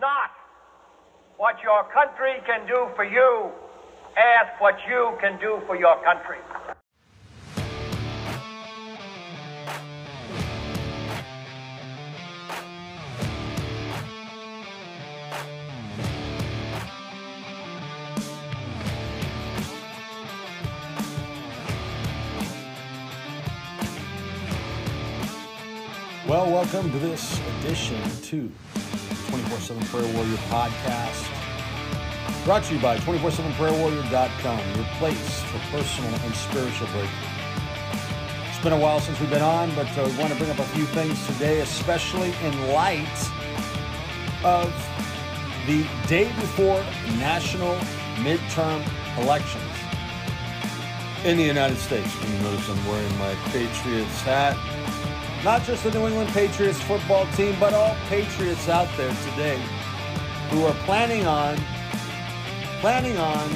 not what your country can do for you. Ask what you can do for your country. Well, welcome to this edition to 24 7 Prayer Warrior podcast. Brought to you by 247prayerwarrior.com, your place for personal and spiritual breakthrough. It's been a while since we've been on, but uh, we want to bring up a few things today, especially in light of the day before national midterm elections in the United States. You notice I'm wearing my Patriots hat not just the New England Patriots football team, but all Patriots out there today who are planning on planning on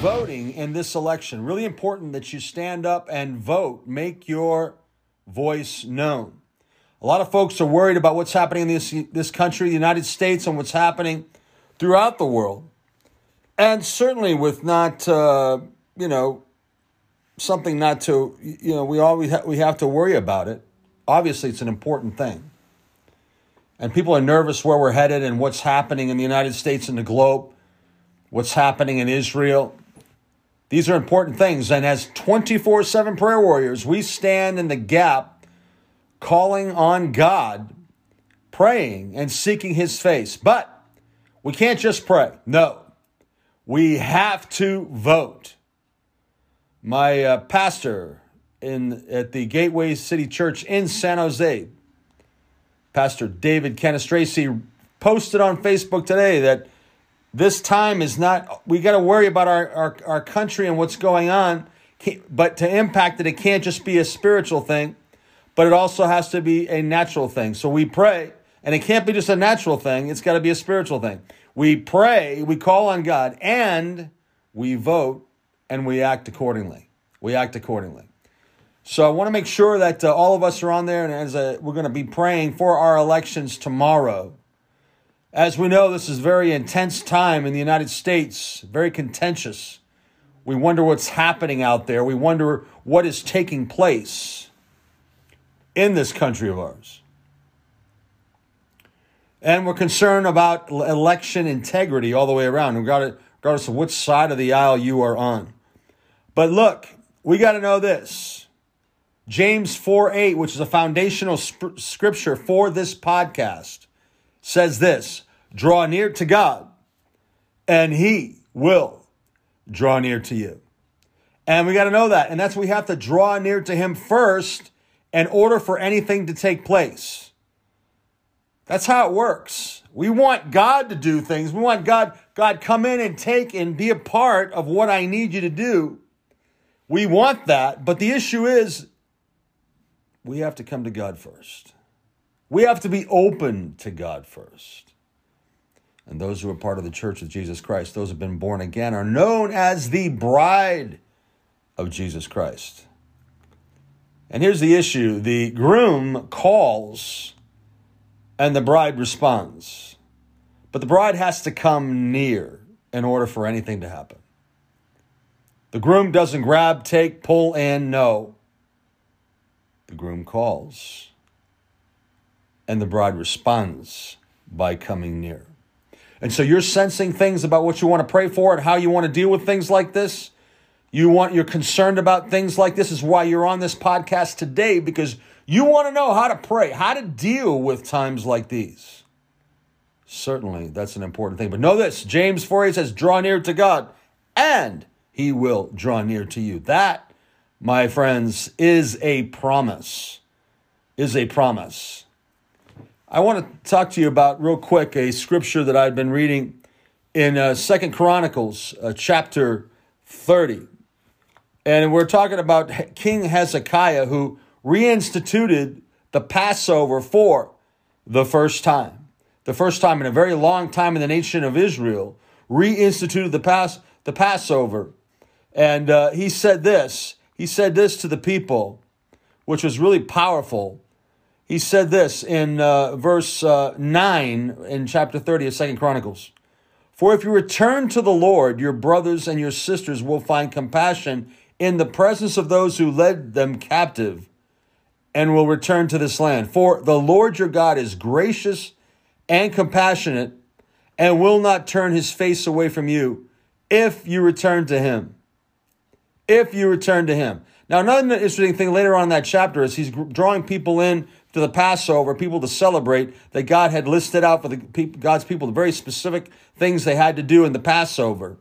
voting in this election. Really important that you stand up and vote, make your voice known. A lot of folks are worried about what's happening in this this country, the United States, and what's happening throughout the world, and certainly with not uh, you know something not to you know we always ha- we have to worry about it obviously it's an important thing. And people are nervous where we're headed and what's happening in the United States and the globe, what's happening in Israel. These are important things. And as 24 7 prayer warriors, we stand in the gap calling on God, praying and seeking his face. But we can't just pray. No, we have to vote. My uh, pastor, in at the Gateway City Church in San Jose. Pastor David Canestraci posted on Facebook today that this time is not we got to worry about our, our, our country and what's going on. But to impact it it can't just be a spiritual thing but it also has to be a natural thing. So we pray and it can't be just a natural thing it's got to be a spiritual thing. We pray we call on god and we vote and we act accordingly. We act accordingly so I want to make sure that uh, all of us are on there, and as a, we're going to be praying for our elections tomorrow. As we know, this is a very intense time in the United States, very contentious. We wonder what's happening out there. We wonder what is taking place in this country of ours. And we're concerned about election integrity all the way around, regardless of which side of the aisle you are on. But look, we got to know this James 4 8, which is a foundational sp- scripture for this podcast, says this Draw near to God, and He will draw near to you. And we got to know that. And that's we have to draw near to Him first in order for anything to take place. That's how it works. We want God to do things. We want God, God come in and take and be a part of what I need you to do. We want that. But the issue is we have to come to God first. We have to be open to God first. And those who are part of the church of Jesus Christ, those who have been born again, are known as the bride of Jesus Christ. And here's the issue the groom calls and the bride responds. But the bride has to come near in order for anything to happen. The groom doesn't grab, take, pull and no. The groom calls, and the bride responds by coming near. And so you're sensing things about what you want to pray for and how you want to deal with things like this. You want you're concerned about things like this is why you're on this podcast today because you want to know how to pray, how to deal with times like these. Certainly, that's an important thing. But know this, James 4 says, draw near to God, and he will draw near to you. That my friends, is a promise. Is a promise. I want to talk to you about real quick a scripture that I've been reading in uh, Second Chronicles, uh, chapter thirty, and we're talking about King Hezekiah who reinstituted the Passover for the first time, the first time in a very long time in the nation of Israel, reinstituted the Pass the Passover, and uh, he said this he said this to the people, which was really powerful. he said this in uh, verse uh, 9 in chapter 30 of Second Chronicles. For if you return to the Lord, your brothers and your sisters will find compassion in the presence of those who led them captive and will return to this land. For the Lord your God is gracious and compassionate and will not turn his face away from you if you return to him. If you return to him. Now, another interesting thing later on in that chapter is he's drawing people in to the Passover, people to celebrate that God had listed out for the people, God's people the very specific things they had to do in the Passover.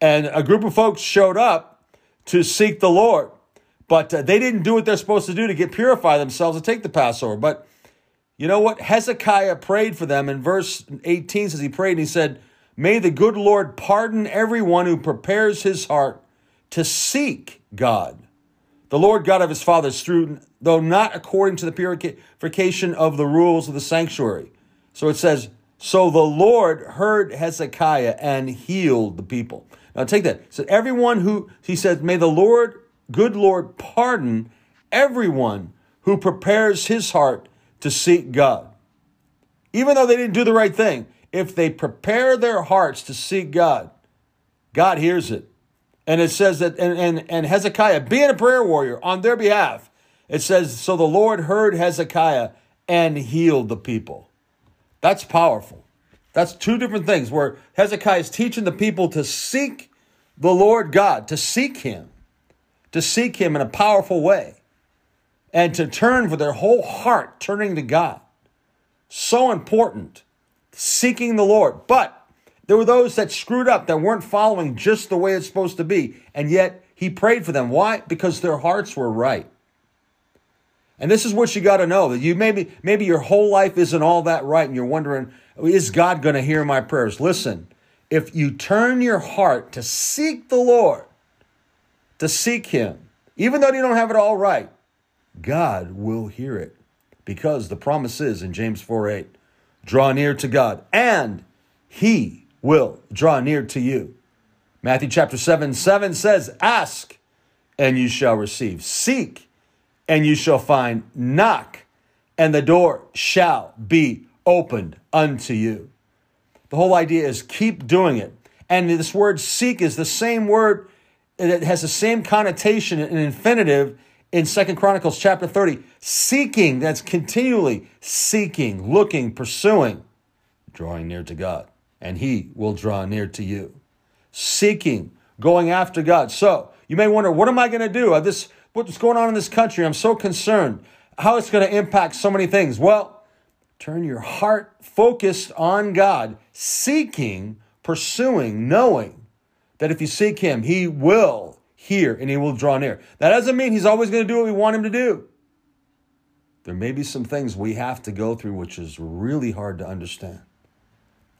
And a group of folks showed up to seek the Lord, but uh, they didn't do what they're supposed to do to get purify themselves to take the Passover. But you know what? Hezekiah prayed for them in verse 18 says he prayed and he said, May the good Lord pardon everyone who prepares his heart to seek God. The Lord God of his fathers, through though not according to the purification of the rules of the sanctuary. So it says, So the Lord heard Hezekiah and healed the people. Now take that. So everyone who, he said, May the Lord, good Lord, pardon everyone who prepares his heart to seek God. Even though they didn't do the right thing, if they prepare their hearts to seek God, God hears it. And it says that, and, and, and Hezekiah, being a prayer warrior on their behalf, it says, So the Lord heard Hezekiah and healed the people. That's powerful. That's two different things where Hezekiah is teaching the people to seek the Lord God, to seek Him, to seek Him in a powerful way, and to turn for their whole heart, turning to God. So important, seeking the Lord. But there were those that screwed up, that weren't following just the way it's supposed to be, and yet He prayed for them. Why? Because their hearts were right. And this is what you got to know that you maybe maybe your whole life isn't all that right and you're wondering is God going to hear my prayers? Listen, if you turn your heart to seek the Lord, to seek him, even though you don't have it all right, God will hear it. Because the promise is in James 4 8, draw near to God, and he will draw near to you. Matthew chapter 7 7 says, Ask, and you shall receive. Seek, and you shall find. Knock, and the door shall be opened unto you. The whole idea is keep doing it. And this word seek is the same word that has the same connotation in infinitive in Second Chronicles chapter 30. Seeking, that's continually seeking, looking, pursuing, drawing near to God. And he will draw near to you. Seeking, going after God. So you may wonder, what am I going to do? This what's going on in this country. I'm so concerned how it's going to impact so many things. Well, turn your heart focused on God, seeking, pursuing, knowing that if you seek Him, He will hear and He will draw near. That doesn't mean He's always going to do what we want Him to do. There may be some things we have to go through which is really hard to understand.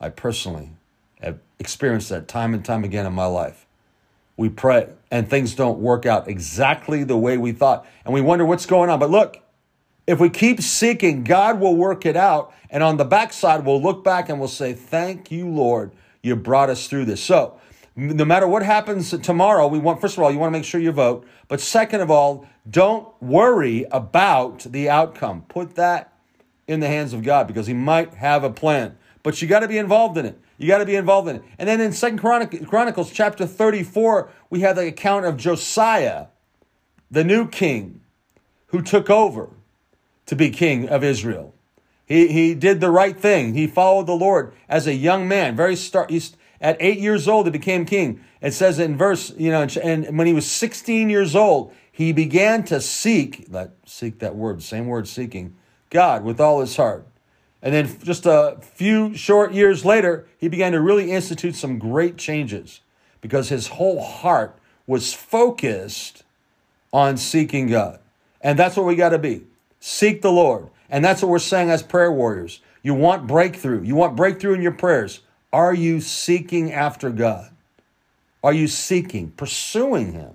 I personally have experienced that time and time again in my life we pray and things don't work out exactly the way we thought. And we wonder what's going on. But look, if we keep seeking, God will work it out. And on the backside, we'll look back and we'll say, Thank you, Lord, you brought us through this. So, no matter what happens tomorrow, we want, first of all, you want to make sure you vote. But second of all, don't worry about the outcome. Put that in the hands of God because He might have a plan. But you got to be involved in it. You got to be involved in it. And then in Second Chronicles chapter 34, we have the account of Josiah, the new king, who took over to be king of Israel. He, he did the right thing. He followed the Lord as a young man. Very start. He's, at eight years old, he became king. It says in verse, you know, and when he was 16 years old, he began to seek, that seek that word, same word, seeking God with all his heart. And then just a few short years later, he began to really institute some great changes because his whole heart was focused on seeking God. And that's what we got to be. Seek the Lord. And that's what we're saying as prayer warriors. You want breakthrough. You want breakthrough in your prayers. Are you seeking after God? Are you seeking, pursuing Him?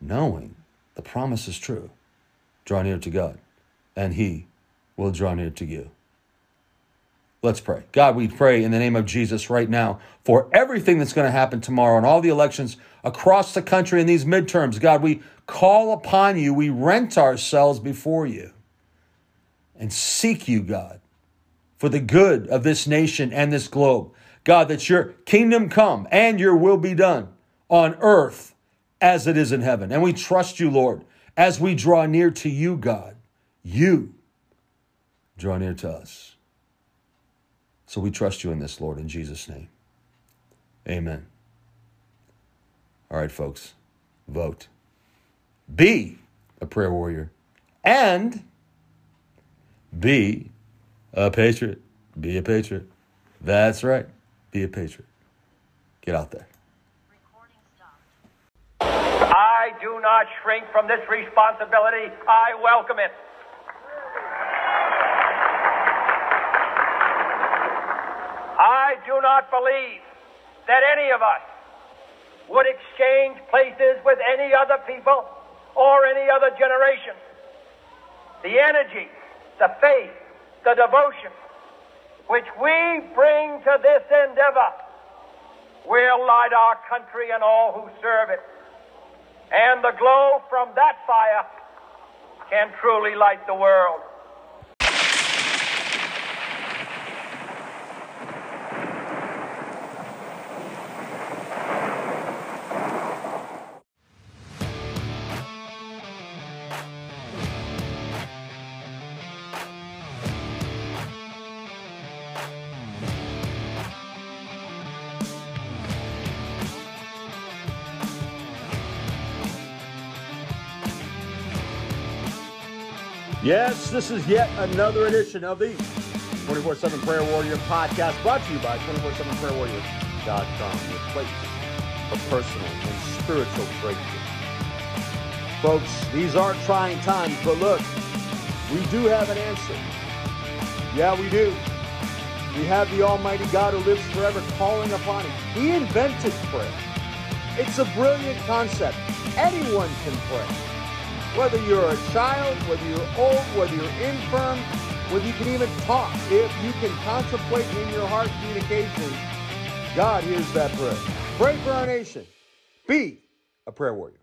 Knowing the promise is true. Draw near to God, and He will draw near to you. Let's pray. God, we pray in the name of Jesus right now for everything that's going to happen tomorrow and all the elections across the country in these midterms. God, we call upon you. We rent ourselves before you. and seek you, God, for the good of this nation and this globe. God, that your kingdom come and your will be done on earth as it is in heaven. And we trust you, Lord, as we draw near to you, God. You draw near to us. So we trust you in this, Lord, in Jesus' name. Amen. All right, folks, vote. Be a prayer warrior and be a patriot. Be a patriot. That's right. Be a patriot. Get out there. I do not shrink from this responsibility. I welcome it. I do not believe that any of us would exchange places with any other people or any other generation. The energy, the faith, the devotion which we bring to this endeavor will light our country and all who serve it. And the glow from that fire can truly light the world. Yes, this is yet another edition of the 24 7 Prayer Warrior podcast brought to you by 24 7 PrayerWarrior.com, your place for personal and spiritual breakthrough. Folks, these are trying times, but look, we do have an answer. Yeah, we do. We have the Almighty God who lives forever calling upon Him. He invented prayer. It's a brilliant concept. Anyone can pray. Whether you're a child, whether you're old, whether you're infirm, whether you can even talk, if you can contemplate in your heart communication, God hears that prayer. Pray for our nation. Be a prayer warrior.